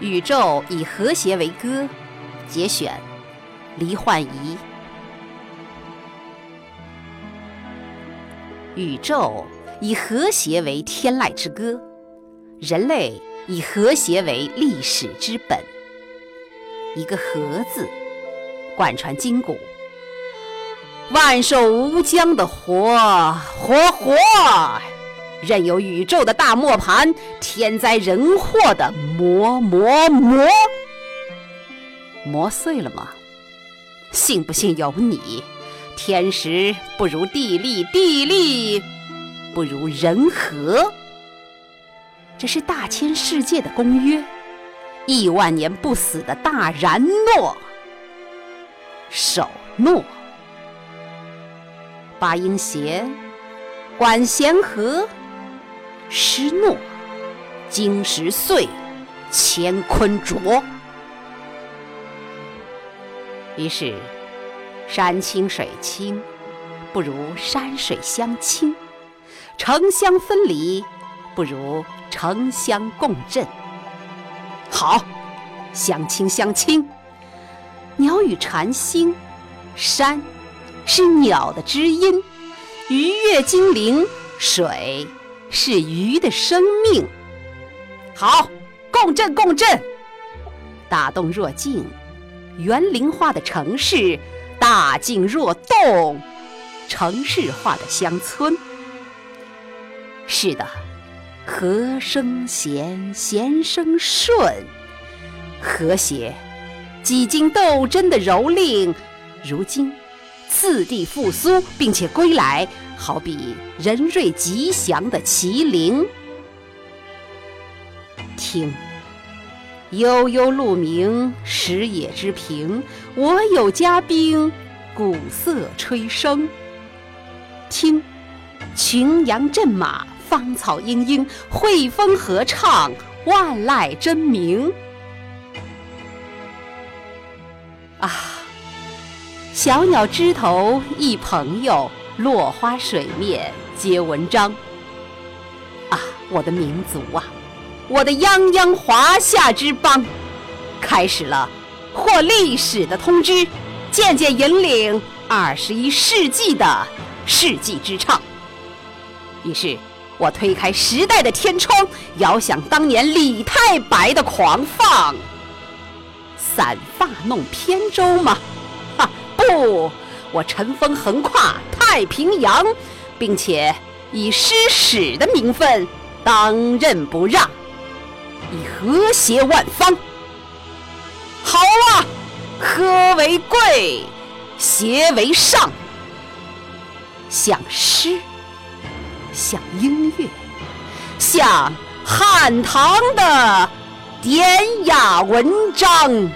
宇宙以和谐为歌，节选，黎焕仪。宇宙以和谐为天籁之歌，人类以和谐为历史之本。一个“和”字，贯穿筋骨，万寿无疆的活活活。任由宇宙的大磨盘天灾人祸的磨磨磨，磨碎了吗？信不信由你。天时不如地利，地利不如人和。这是大千世界的公约，亿万年不死的大然诺。守诺，八音弦，管弦和。失诺，经石碎，乾坤浊。于是，山清水清，不如山水相亲；城乡分离，不如城乡共振。好，相亲相亲。鸟语蝉兴，山是鸟的知音，鱼跃精灵，水。是鱼的生命。好，共振共振。大动若静，园林化的城市；大静若动，城市化的乡村。是的，和声弦，弦声顺，和谐。几经斗争的蹂躏，如今次第复苏，并且归来。好比仁瑞吉祥的麒麟，听，悠悠鹿鸣，食野之苹。我有嘉宾，鼓瑟吹笙。听，群羊震马，芳草茵茵，惠风和畅，万籁争鸣。啊，小鸟枝头一朋友。落花水面皆文章。啊，我的民族啊，我的泱泱华夏之邦，开始了获历史的通知，渐渐引领二十一世纪的世纪之唱。于是，我推开时代的天窗，遥想当年李太白的狂放。散发弄扁舟吗？哈，不。我乘风横跨太平洋，并且以诗史的名分当仁不让，以和谐万方。好啊，和为贵，谐为上。像诗，像音乐，像汉唐的典雅文章。